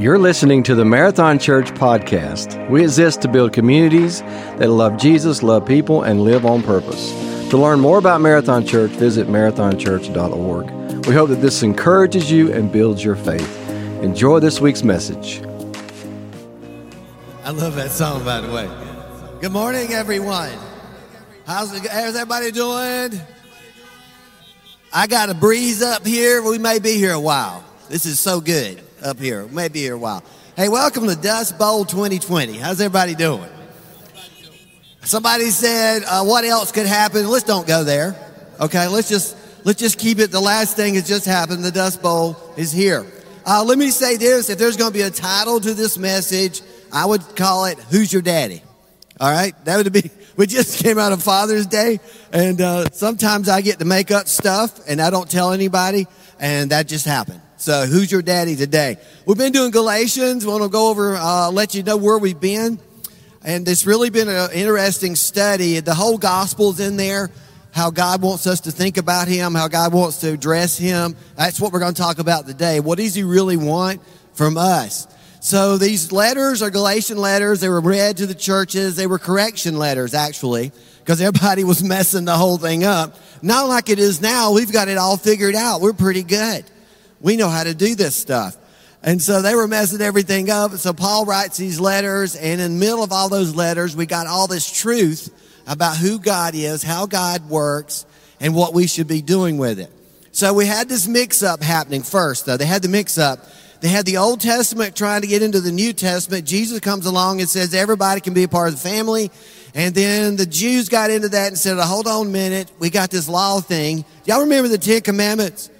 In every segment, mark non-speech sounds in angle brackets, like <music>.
You're listening to the Marathon Church podcast. We exist to build communities that love Jesus, love people, and live on purpose. To learn more about Marathon Church, visit marathonchurch.org. We hope that this encourages you and builds your faith. Enjoy this week's message. I love that song, by the way. Good morning, everyone. How's, it, how's everybody doing? I got a breeze up here. We may be here a while. This is so good up here. Maybe here a while. Hey, welcome to Dust Bowl 2020. How's everybody doing? Somebody said, uh, "What else could happen?" Let's don't go there. Okay, let's just let's just keep it. The last thing has just happened. The Dust Bowl is here. Uh, let me say this: if there's going to be a title to this message, I would call it "Who's Your Daddy." All right, that would be. <laughs> We just came out of Father's Day, and uh, sometimes I get to make up stuff, and I don't tell anybody, and that just happened. So, who's your daddy today? We've been doing Galatians. We want to go over, uh, let you know where we've been, and it's really been an interesting study. The whole gospel's in there. How God wants us to think about Him, how God wants to address Him. That's what we're going to talk about today. What does He really want from us? So these letters are Galatian letters. They were read to the churches. They were correction letters, actually, because everybody was <laughs> messing the whole thing up. Not like it is now. We've got it all figured out. We're pretty good. We know how to do this stuff. And so they were messing everything up. So Paul writes these letters, and in the middle of all those letters, we got all this truth about who God is, how God works, and what we should be doing with it. So we had this mix up happening first, though. They had the mix up they had the Old Testament trying to get into the New Testament. Jesus comes along and says everybody can be a part of the family. And then the Jews got into that and said, hold on a minute. We got this law thing. Y'all remember the Ten Commandments?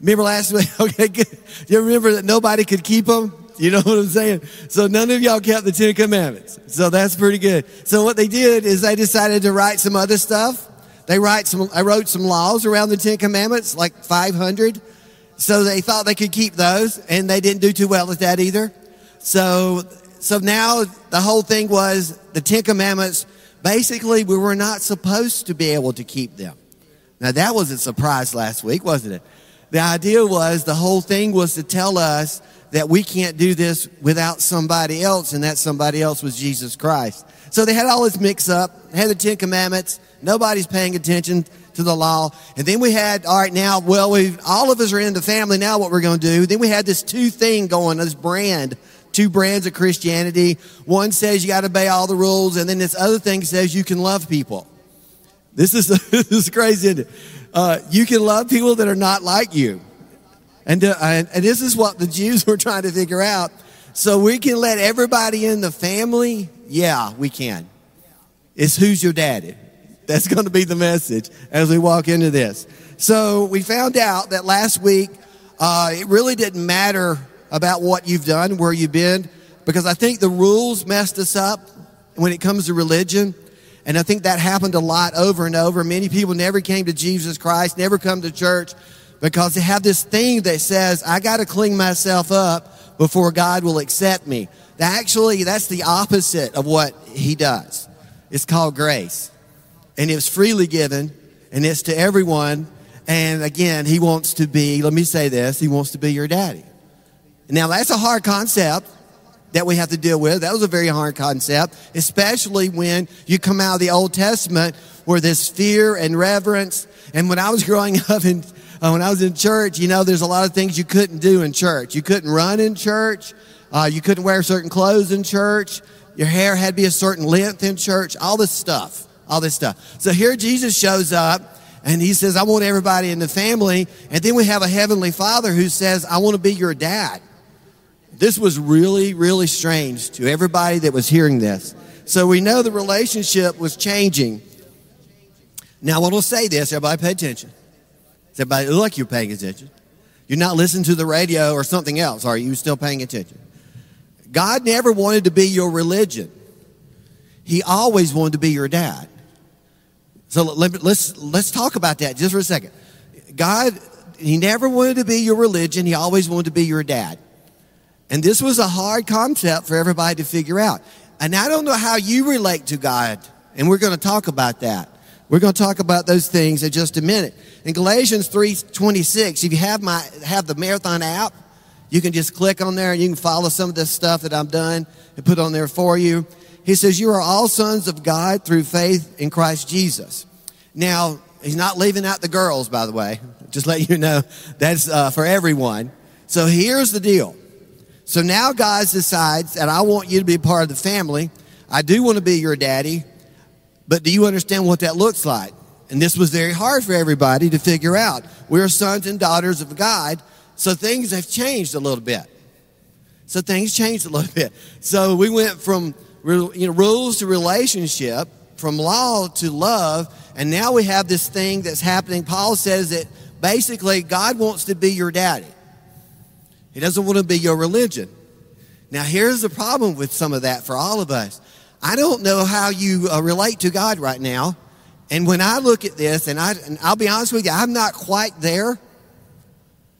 Remember last week? <laughs> Okay, good. You remember that nobody could keep them? You know what I'm saying? So none of y'all kept the Ten Commandments. So that's pretty good. So what they did is they decided to write some other stuff. They write some, I wrote some laws around the Ten Commandments, like 500. So they thought they could keep those, and they didn't do too well at that either. So, so now the whole thing was the Ten Commandments. Basically, we were not supposed to be able to keep them. Now that was a surprise last week, wasn't it? The idea was the whole thing was to tell us that we can't do this without somebody else, and that somebody else was Jesus Christ. So they had all this mix up, had the Ten Commandments. Nobody's paying attention to the law. And then we had, all right, now, well, we all of us are in the family. Now what we're going to do. Then we had this two thing going, this brand, two brands of Christianity. One says you got to obey all the rules. And then this other thing says you can love people. This is, <laughs> this is crazy. Uh, you can love people that are not like you. And, uh, and, and this is what the Jews <laughs> were trying to figure out. So we can let everybody in the family? Yeah, we can. It's who's your daddy? That's <laughs> going to be the message as we walk into this. So we found out that last week, uh, it really didn't matter about what you've done, where you've been, because I think the rules messed us up when it comes to religion. And I think that happened a lot over and over. Many people never came to Jesus Christ, never come to church because they have this thing that says, I got to clean myself up before God will accept me. Actually, that's the opposite of what he does. It's called grace and it's freely given and it's to everyone. And again, he wants to be, let me say this, he wants to be your daddy. Now that's a hard concept that we have to deal with. That was a very hard concept, especially when you come out of the Old Testament where there's fear and reverence. And when I was <laughs> growing up in, uh, when I was in church, you know, there's a lot of things you couldn't do in church. You couldn't run in church. Uh, you couldn't wear certain clothes in church. Your hair had to be a certain length in church. All this stuff all this stuff. So here Jesus shows up and he says, I want everybody in the family. And then we have a heavenly father who says, I want to be your dad. This was really, really strange to everybody that was hearing this. So we know the relationship was changing. Now, I will say this, everybody pay attention. Everybody look like you're paying attention. You're not listening to the radio or something else. Are you still paying attention? God never wanted to be your religion. He always wanted to be your dad. So let, let's, let's talk about that just for a second. God, He never wanted to be your religion. He always wanted to be your dad. And this was a hard concept for everybody to figure out. And I don't know how you relate to God. And we're going to talk about that. We're going to talk about those things in just a minute. In Galatians 3:26, if you have my have the marathon app, You can just click on there and you can follow some of this stuff that I've done and put on there for you. He says, You are all sons of God through faith in Christ Jesus. Now, he's not leaving out the girls, by the way. Just let you know that's uh, for everyone. So here's the deal. So now God decides that I want you to be part of the family. I do want to be your daddy, but do you understand what that looks like? And this was very hard for everybody to figure out. We're sons and daughters of God, so things have changed a little bit. So things changed a little <laughs> bit. So we went from you know, rules to relationship, from law to love, and now we have this thing that's happening. Paul says that basically God wants to be your daddy. He doesn't want to be your religion. Now, here's the problem with some of that for all of us. I don't know how you uh, relate to God right now. And when I look at this, and, I, and I'll be honest with you, I'm not quite there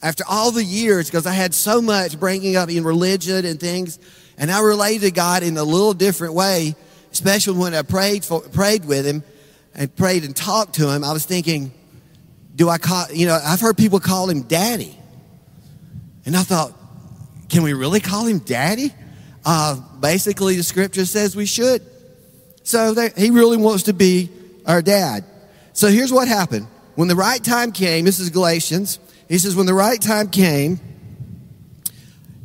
after all the years because I had so much bringing up in religion and things. And I related to God in a little different way, especially when I prayed, for, prayed with Him and prayed and talked to Him. I was thinking, do I call, you know, I've heard people call Him Daddy. And I thought, can we really call Him Daddy? Uh, basically, the scripture says we should. So He really wants to be our dad. So here's what happened. When the right time came, this is Galatians, he says, when the right time came,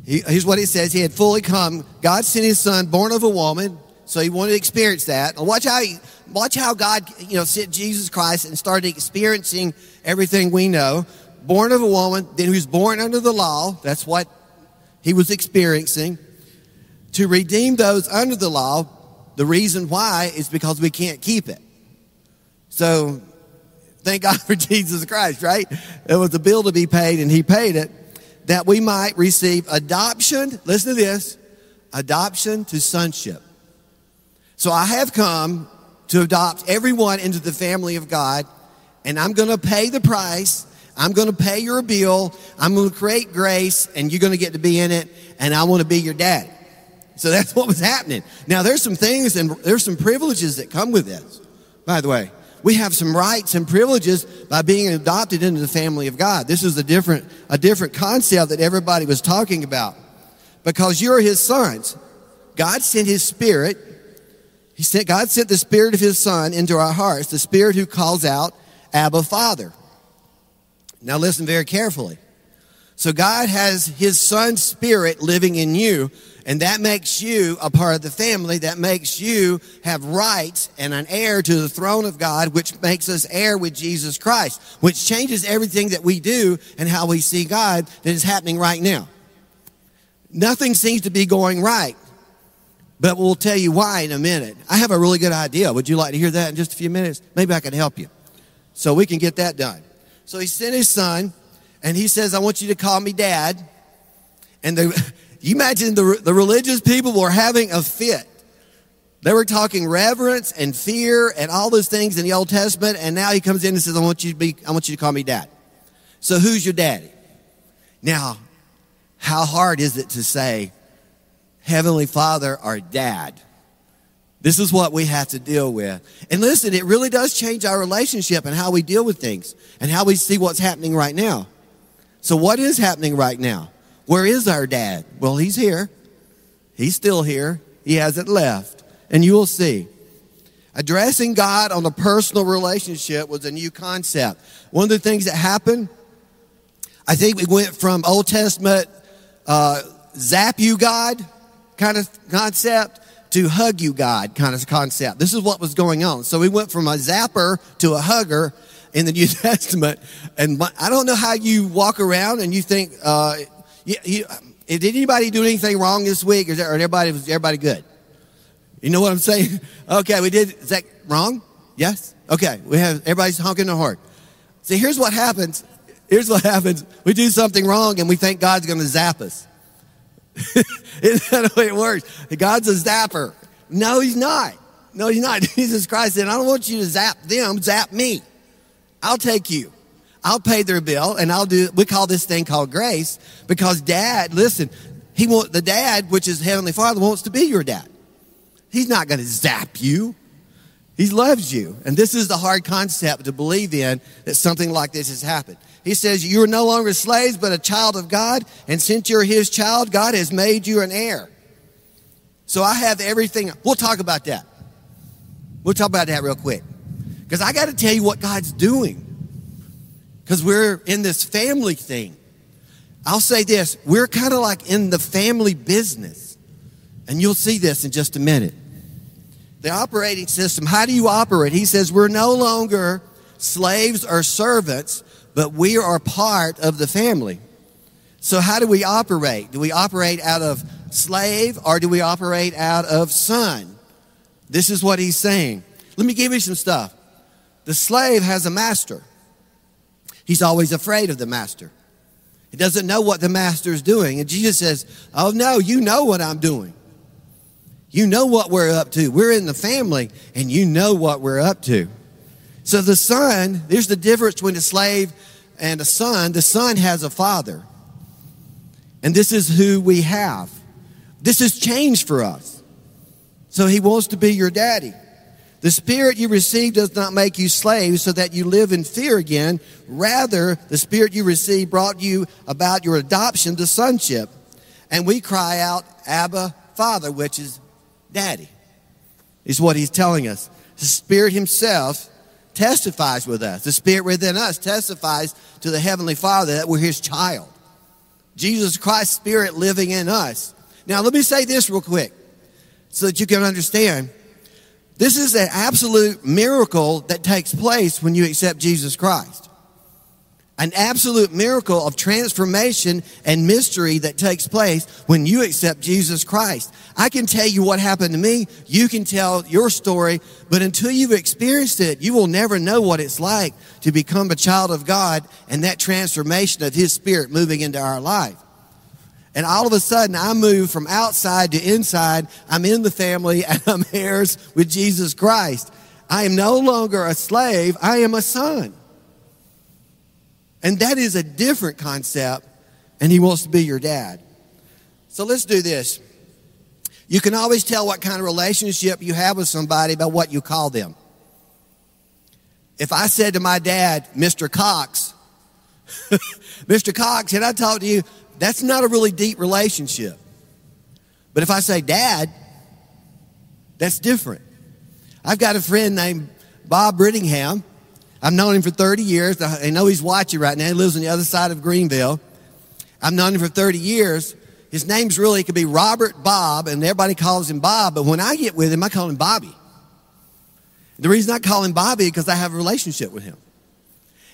he, here's what he says. He had fully come. God sent his son, born of a woman, so he wanted to experience that. And watch how he, watch how God, you know, sent Jesus Christ and started experiencing everything we know. Born of a woman, then he was born under the law. That's what he was experiencing. To redeem those under the law, the reason why is because we can't keep it. So thank God <laughs> for Jesus Christ, right? It was a bill to be paid and he paid it that we might receive adoption. Listen to this adoption to sonship. So I have come to adopt everyone into the family of God, and I'm going to pay the price. I'm going to pay your bill. I'm going to create grace, and you're going to get to be in it, and I want to be your dad. So that's what was happening. Now, there's some things and there's some privileges that come with this, by the way we have some rights and privileges by being adopted into the family of God. This is a different, a different concept that everybody was talking about. Because you're his sons. God sent his spirit. He sent, God sent the spirit of his son into our hearts, the spirit who calls out, Abba, Father. Now listen very carefully. So God has his son's spirit living in you and that makes you a part of the family. That makes you have rights and an heir to the throne of God, which makes us heir with Jesus Christ, which changes everything that we do and how we see God that is happening right now. Nothing seems to be going right, but we'll tell you why in a minute. I have a really good idea. Would you like to hear that in just a few minutes? Maybe I can help you. So we can get that done. So he sent his son, and he says, I want you to call me dad. And <laughs> you imagine the, the religious people were having a fit. They were talking reverence and fear and all those things in the Old Testament, and now he comes in and says, I want you to be, I want you to call me dad. So who's your daddy? Now, how hard is it to say, Heavenly Father or Dad? This is what we have to deal with. And listen, it really does change our relationship and how we deal with things and how we see what's happening right now. So, what is happening right now? Where is our dad? Well, he's here. He's still here. He hasn't left. And you will see. Addressing God on a personal relationship was a new concept. One of the things that happened, I think we went from Old Testament uh, zap you God kind of concept to hug you God kind of concept. This is what was going on. So we went from a zapper to a hugger in the <laughs> New Testament. And I don't know how you walk around and you think, uh, you, you, did anybody do anything wrong this week, or, everybody was everybody good? You know what I'm saying? <laughs> Okay, we did. Is that wrong? Yes. Okay, we have everybody's honking their horn. See, here's what happens. Here's what happens. We do something wrong, and we think God's going to zap us. <laughs> Isn't that the way it works? God's a zapper. No, he's not. No, he's not. <laughs> Jesus Christ said, I don't want you to zap them, zap me. I'll take you. I'll pay their bill and I'll do, we call this thing called grace because dad, listen, he want, the dad, which is Heavenly Father, wants to be your dad. He's not going to zap you. He loves you. And this is the hard concept to believe in that something like this has happened. He says, You are no longer slaves, but a child of God. And since you're his child, God has made you an heir. So I have everything. We'll talk about that. We'll talk about that real quick. Because I got to tell you what God's doing. Because we're in this family thing. I'll say this we're kind of like in the family business. And you'll see this in just a minute. The operating system, how do you operate? He says, We're no longer slaves or servants, but we are part of the family. So, how do we operate? Do we operate out of slave or do we operate out of son? This is what he's saying. Let me give you some stuff. The slave has a master, he's always afraid of the master. He doesn't know what the master is doing. And Jesus says, Oh, no, you know what I'm doing. You know what we're up to. We're in the family, and you know what we're up to. So the son, there's the difference between a slave and a son. The son has a father. And this is who we have. This has changed for us. So he wants to be your daddy. The spirit you receive does not make you slaves so that you live in fear again. Rather, the spirit you received brought you about your adoption to sonship. And we cry out, Abba, Father, which is daddy, is what he's telling us. The spirit himself testifies with us. The spirit within us testifies to the heavenly Father that we're his child. Jesus Christ's spirit living in us. Now, let me say this real quick so that you can understand. This is an absolute miracle that takes place when you accept Jesus Christ. An absolute miracle of transformation and mystery that takes place when you accept Jesus Christ. I can tell you what happened to me. You can tell your story, but until you've experienced it, you will never know what it's like to become a child of God and that transformation of His Spirit moving into our life. And all of a sudden, I move from outside to inside. I'm in the family and I'm <laughs> heirs with Jesus Christ. I am no longer a slave, I am a son. And that is a different concept, and He wants to be your dad. So let's do this. You can always tell what kind of relationship you have with somebody by what you call them. If I said to my dad, Mr. Cox, <laughs> Mr. Cox, can I talk to you? That's not a really deep relationship. But if I say dad, that's different. I've got a friend named Bob Brittingham. I've known him for 30 years. I know he's watching right now. He lives on the other side of Greenville. I've known him for 30 years. His name's really, it could be Robert Bob, and everybody calls him Bob, but when I get with him, I call him Bobby. The reason I call him Bobby is because I have a relationship with him.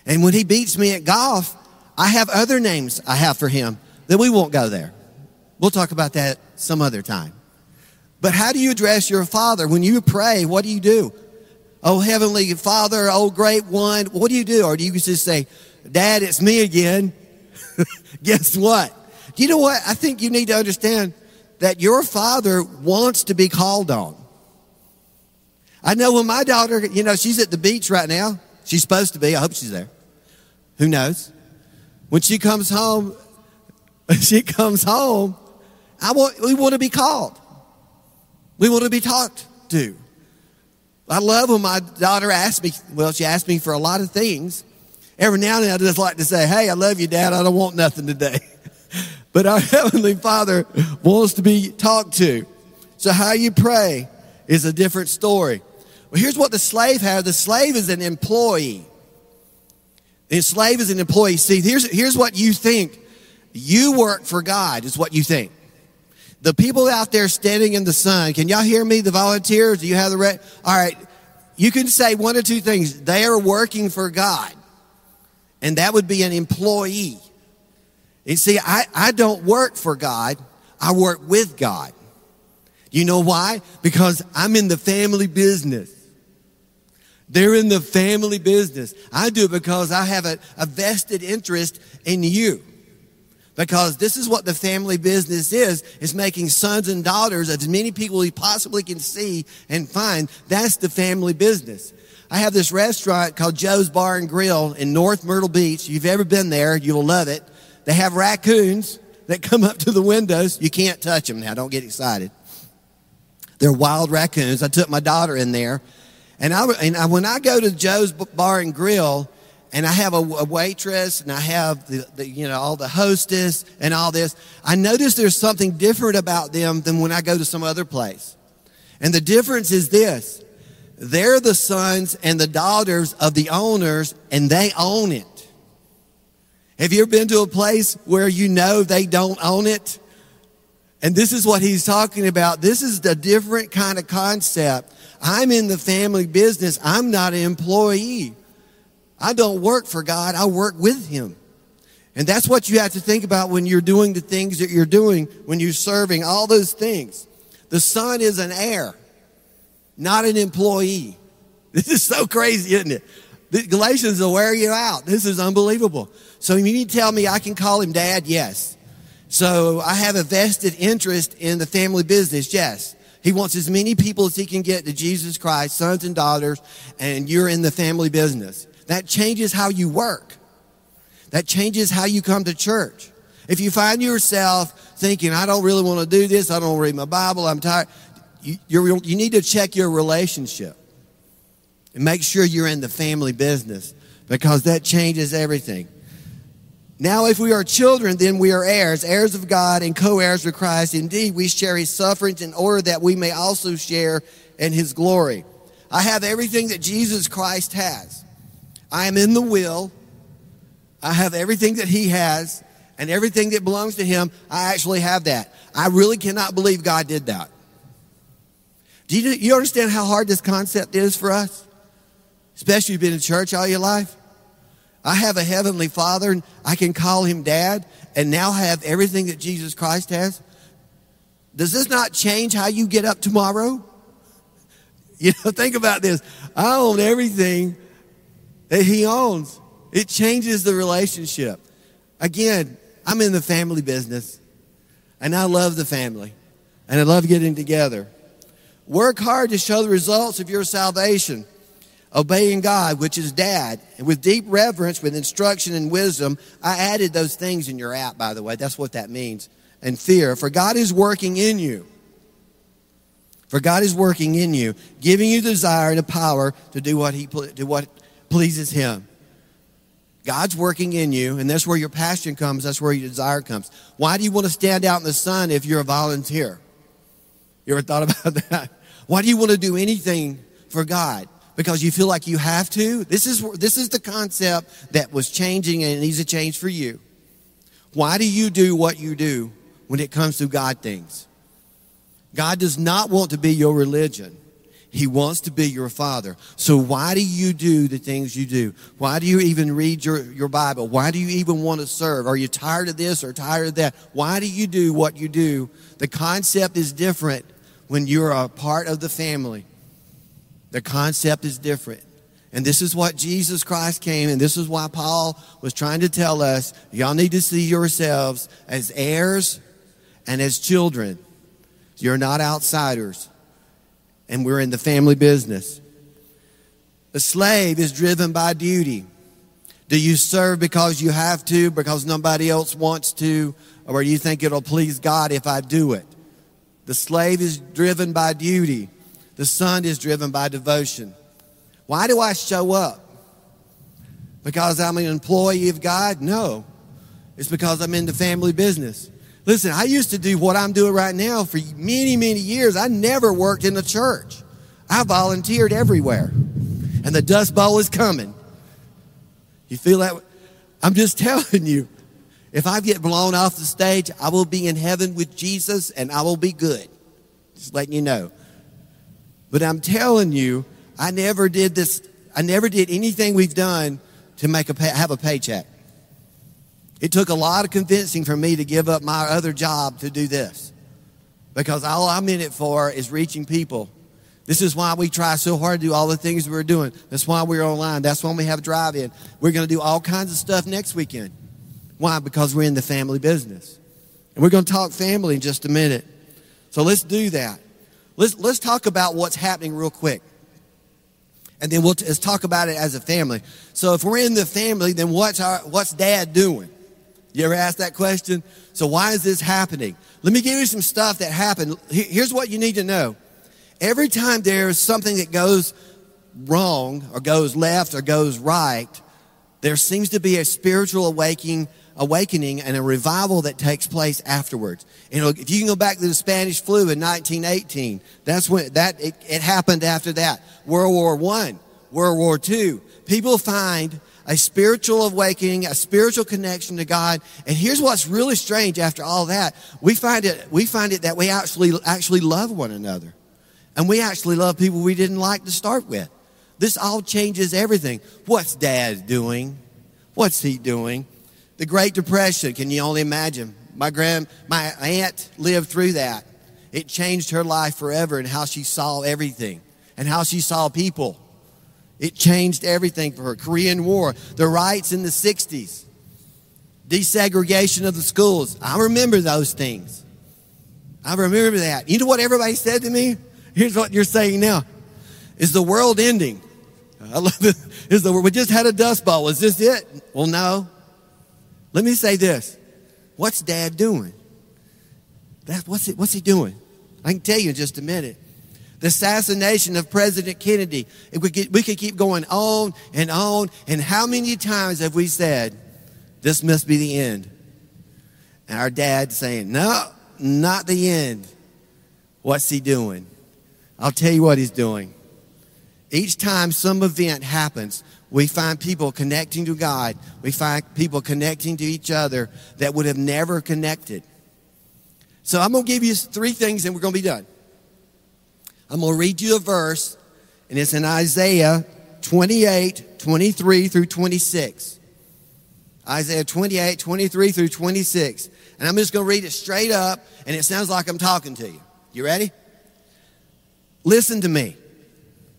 And when he beats me at golf, I have other names I have for him that we won't go there. We'll talk about that some other time. But how do you address your father? When you pray, what do you do? Oh, Heavenly Father, oh, great one, what do you do? Or do you just say, Dad, it's me again? <laughs> Guess what? Do you know what? I think you need to understand that your father wants to be called on. I know when my daughter, you know, she's at the beach right now. She's supposed to be. I hope she's there. Who knows? When she comes home, <laughs> she comes home, I want, we want to be called. We want to be talked to. I love when my daughter asks me, well, she asked me for a lot of things. Every now and then I just like to say, hey, I love you, Dad. I don't want nothing today. <laughs> but our <laughs> Heavenly Father wants to be talked to. So how you pray is a different story. Well, here's what the slave has. The slave is an employee. The slave is an employee. See, here's, here's what you think. You work for God is what you think. The people out there standing in the sun, can y'all hear me? The volunteers, do you have the right? All right. You can say one or two things. They are working for God. And that would be an employee. You see, I, I don't work for God. I work with God. You know why? Because I'm in the family business. They're in the family business. I do it because I have a, a vested interest in you because this is what the family business is is making sons and daughters as many people you possibly can see and find. That's the family business. I have this restaurant called joe's bar and grill in north myrtle beach. If you've ever been there you'll love it. They have raccoons that <laughs> come up to the windows. You can't touch them now don't get excited. They're wild raccoons. I took my daughter in there. And I, and I, when I go to Joe's Bar and Grill, and I have a, a waitress, and I have the, the, you know all the hostess and all this, I notice there's something different about them than when I go to some other place. And the difference is this: they're the sons and the daughters of the owners, and they own it. Have you ever been to a place where you know they don't own it? And this is what he's talking about. This is the different kind of concept. I'm in the family business. I'm not an employee. I don't work for God. I work with him. And that's what you have to think about when you're doing the things that you're doing, when you're serving, all those things. The son is an heir, not an employee. <laughs> This is so crazy, isn't it? The Galatians will wear you out. This is unbelievable. So you need to tell me I can call him dad? Yes. So I have a vested interest in the family business. Yes. He wants as many people as he can get to Jesus Christ, sons and daughters, and you're in the family business. That changes how you work. That changes how you come to church. If you find yourself thinking, I don't really want to do this, I don't read my Bible, I'm tired, you, you need to check your relationship and make sure you're in the family business because that changes everything. Now, if we are children, then we are heirs, heirs of God and co heirs with Christ. Indeed, we share his sufferings in order that we may also share in his glory. I have everything that Jesus Christ has. I am in the will. I have everything that he has, and everything that belongs to him, I actually have that. I really cannot believe God did that. Do you, you understand how hard this concept is for us? Especially if you've been in church all your life. I have a heavenly father and I can call him dad and now have everything that Jesus Christ has. Does this not change how you get up tomorrow? <laughs> You know, think about this. I own everything that he owns. It changes the relationship. Again, I'm in the family business and I love the family and I love getting together. Work hard to show the results of your salvation obeying God, which is dad, and with deep reverence, with instruction and wisdom. I added those things in your app, by the way. That's what that means. And fear. For God is working in you. For God is working in you, giving you the desire and the power to do what he do what pleases him. God's working in you, and that's where your passion comes, that's where your desire comes. Why do you want to stand out in the sun if you're a volunteer? You ever thought <laughs> about that? Why do you want to do anything for God? because you feel like you have to. This is, this is the concept that was changing and needs to change for you. Why do you do what you do when it comes to God things? God does not want to be your religion. He wants to be your father. So why do you do the things you do? Why do you even read your, your Bible? Why do you even want to serve? Are you tired of this or tired of that? Why do you do what you do? The concept is different when you're a part of the family. The concept is different. And this is what Jesus Christ came, and this is why Paul was trying to tell us y'all need to see yourselves as heirs and as children. You're not outsiders, and we're in the family business. The slave is driven by duty. Do you serve because you have to, because nobody else wants to, or do you think it'll please God if I do it? The slave is driven by duty. The son is driven by devotion. Why do I show up? Because I'm an employee of God? No. It's because I'm in the family business. Listen, I used to do what I'm doing right now for many, many years. I never worked in the church. I volunteered everywhere. And the dust bowl is coming. You feel that? I'm just <laughs> telling you, if I get blown off the stage, I will be in heaven with Jesus and I will be good. Just letting you know. But I'm telling you, I never did this. I never did anything we've done to make a pay, have a paycheck. It took a lot of convincing for me to give up my other job to do this. Because all I'm in it for is reaching people. This is why we try so hard to do all the things we're doing. That's why we're online. That's why we have drive in. We're going to do all kinds of stuff next weekend. Why? Because we're in the family business. And we're going to talk family in just a minute. So let's do that. Let's, let's talk about what's happening real quick. And then we'll t- let's talk about it as a family. So if we're in the family, then what's our, what's dad doing? You ever ask that question? So why is this happening? Let me give you some stuff that happened. Here's what you need to know. Every time there's something that goes wrong or goes left or goes right, there seems to be a spiritual awakening, awakening and a revival that takes place afterwards. You know, if you can go back to the Spanish flu in 1918, that's when that it, it happened after that. World War One, World War Two. People find a spiritual awakening, a spiritual connection to God. And here's what's really strange after all that. We find it, we find it that we actually, actually love one another. And we actually love people we didn't like to start with. This all changes everything. What's dad doing? What's he doing? The Great Depression, can you only imagine? My grand, my aunt lived through that. It changed her life forever and how she saw everything and how she saw people. It changed everything for her. Korean War, the riots in the 60s, desegregation of the schools. I remember those things. I remember that. You know what everybody said to me? Here's what you're saying now. Is the world ending? I love this. Is the we just had a dust bowl. Is this it? Well, no. Let me say this. What's dad doing? That, what's, it, what's he doing? I can tell you in just a minute the assassination of President Kennedy. We could, we could keep going on and on. And how many times have we said, this must be the end? And our dad saying, no, not the end. What's he doing? I'll tell you what he's doing. Each time some event happens, we find people connecting to God. We find people connecting to each other that would have never connected. So I'm going to give you three things and we're going to be done. I'm going to read you a verse, and it's in Isaiah 28, 23 through 26. Isaiah 28, 23 through 26. And I'm just going to read it straight up, and it sounds like I'm talking to you. You ready? Listen to me.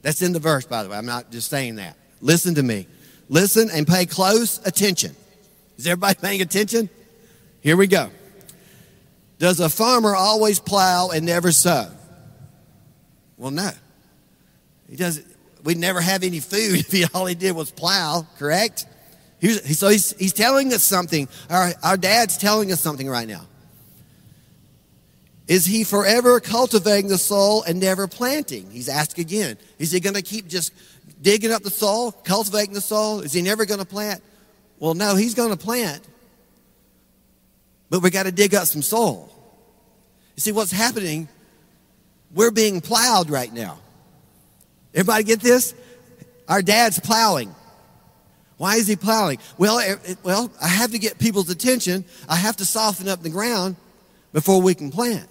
That's in the verse, by the way. I'm not just saying that. Listen to me. Listen and pay close attention. Is everybody <laughs> paying attention? Here we go. Does a farmer always plow and never sow? Well, no. He doesn't. We'd never have any food <laughs> if he, all he did was plow, correct? He's, so he's, he's telling us something. Our, our dad's telling us something right now. Is he forever cultivating the soil and never planting? He's asked again. Is he going to keep just digging up the soil, cultivating the soil? Is he never going to plant? Well, no, he's going to plant. But we got to dig up some soil. You see, what's happening we're being plowed right now. Everybody get this? Our dad's plowing. Why is he plowing? Well, it, well, I have to get people's attention. I have to soften up the ground before we can plant.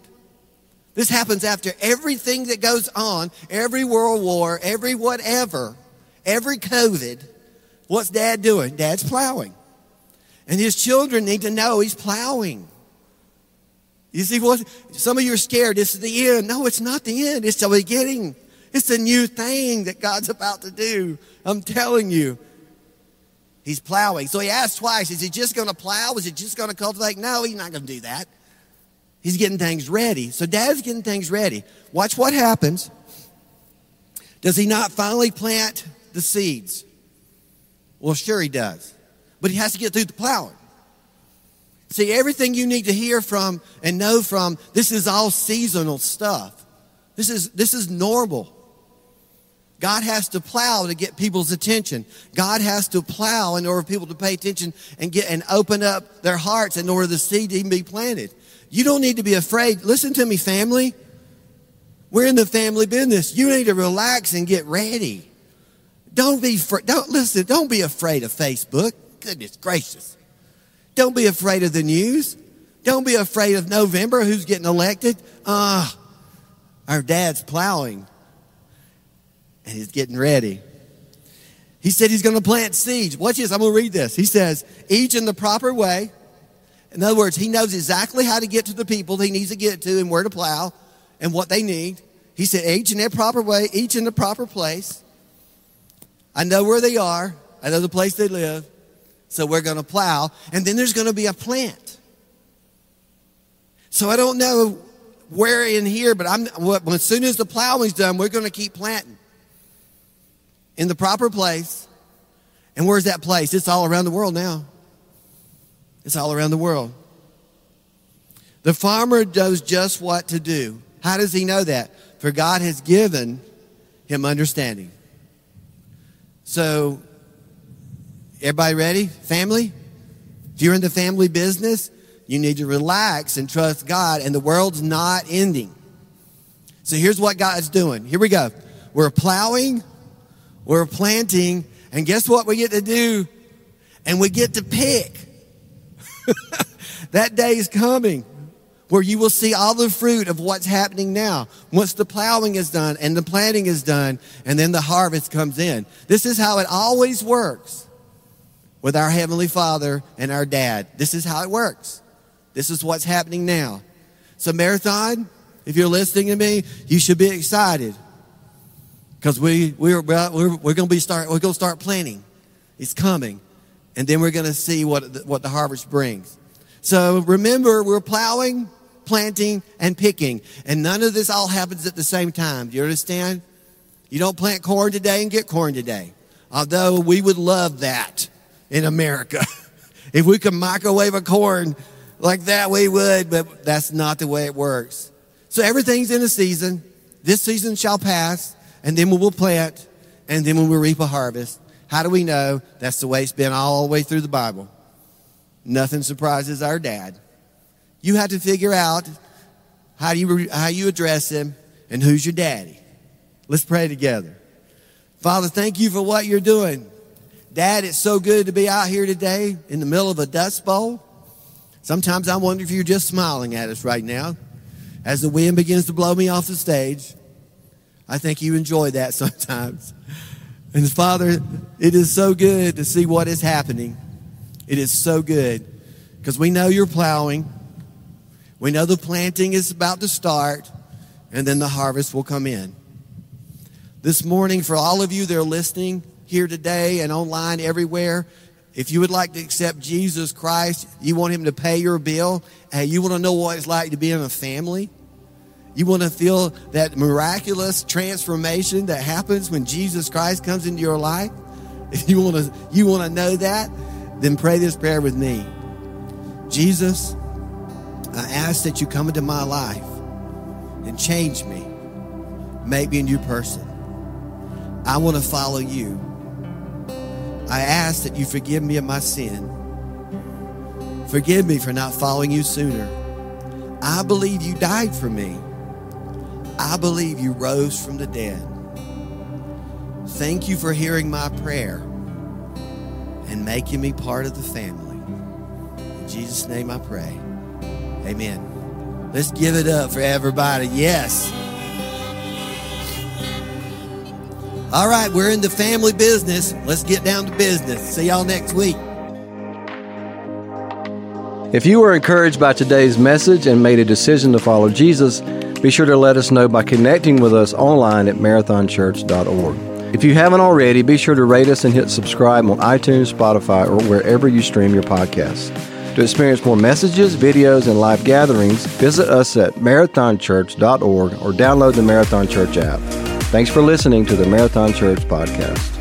This happens after everything that goes on, every world war, every whatever, every COVID. What's dad doing? Dad's plowing. And his children need to know he's plowing. You see what? Some of you are scared. This is the end. No, it's not the end. It's the beginning. It's a new thing that God's about to do. I'm telling you. He's plowing. So he asked twice, is he just going to plow? Is he just going to cultivate? No, he's not going to do that. He's getting things ready. So dad's getting things ready. Watch what happens. Does he not finally plant the seeds? Well, sure he does. But he has to get through the plowing. See, everything you need to hear from and know from, this is all seasonal stuff. This is, this is normal. God has to plow to get people's attention. God has to plow in order for people to pay attention and get and open up their hearts in order the seed to even be planted. You don't need to be afraid. Listen to me, family. We're in the family business. You need to relax and get ready. Don't be don't listen, don't be afraid of Facebook. Goodness gracious. Don't be afraid of the news. Don't be afraid of November, who's getting elected. Ah, uh, our dad's plowing and he's getting ready. He said he's going to plant seeds. Watch this. I'm going to read this. He says, each in the proper way. In other words, he knows exactly how to get to the people he needs to get to and where to plow and what they need. He said, each in their proper way, each in the proper place. I know where they are. I know the place they live. So we're going to plow, and then there's going to be a plant. So I don't know where in here, but I'm as soon as the plowing's done, we're going to keep planting in the proper place. And where's that place? It's all around the world now. It's all around the world. The farmer knows just what to do. How does he know that? For God has given him understanding. So, everybody ready? Family? If you're in the family business, you need to relax and trust God, and the world's not ending. So, here's what God's doing. Here we go. We're plowing, we're planting, and guess what we get to do? And we get to pick. <laughs> that day is coming where you will see all the fruit of what's happening now. Once the plowing is done and the planting is done, and then the harvest comes in. This is how it always works with our Heavenly Father and our Dad. This is how it works. This is what's happening now. So, Marathon, if you're listening to me, you should be excited because we, we're, we're, we're going to be start, we're going to start planting. It's coming. And then we're going to see what the, what the harvest brings. So remember, we're plowing, planting, and picking. And none of this all happens at the same time. Do you understand? You don't plant corn today and get corn today. Although we would love that in America. <laughs> if we could microwave a corn like that, we would, but that's not the way it works. So everything's in a season. This season shall pass, and then we will plant, and then we will reap a harvest. How do we know? That's the way it's been all the way through the Bible. Nothing surprises our dad. You have to figure out how you, how you address him and who's your daddy. Let's pray together. Father, thank you for what you're doing. Dad, it's so good to be out here today in the middle of a dust bowl. Sometimes I wonder if you're just smiling at us right now as the wind begins to blow me off the stage. I think you enjoy that <laughs> sometimes. And Father, it is so good to see what is happening. It is so good because we know you're plowing. We know the planting is about to start, and then the harvest will come in. This morning, for all of you that are listening here today and online everywhere, if you would like to accept Jesus Christ, you want Him to pay your bill, hey, you want to know what it's like to be in a family, you want to feel that miraculous transformation that happens when Jesus Christ comes into your life, <laughs> if you want to, you want to know that, then pray this prayer with me. Jesus, I ask that you come into my life and change me, make me a new person. I want to follow you. I ask that you forgive me of my sin. Forgive me for not following you sooner. I believe you died for me. I believe you rose from the dead. Thank you for hearing my prayer and making me part of the family. In Jesus' name I pray. Amen. Let's give it up for everybody. Yes. All right, we're in the family business. Let's get down to business. See y'all next week. If you were encouraged by today's message and made a decision to follow Jesus, be sure to let us know by connecting with us online at marathonchurch.org. If you haven't already, be sure to rate us and hit subscribe on iTunes, Spotify, or wherever you stream your podcasts. To experience more messages, videos, and live gatherings, visit us at marathonchurch.org or download the Marathon Church app. Thanks for listening to the Marathon Church podcast.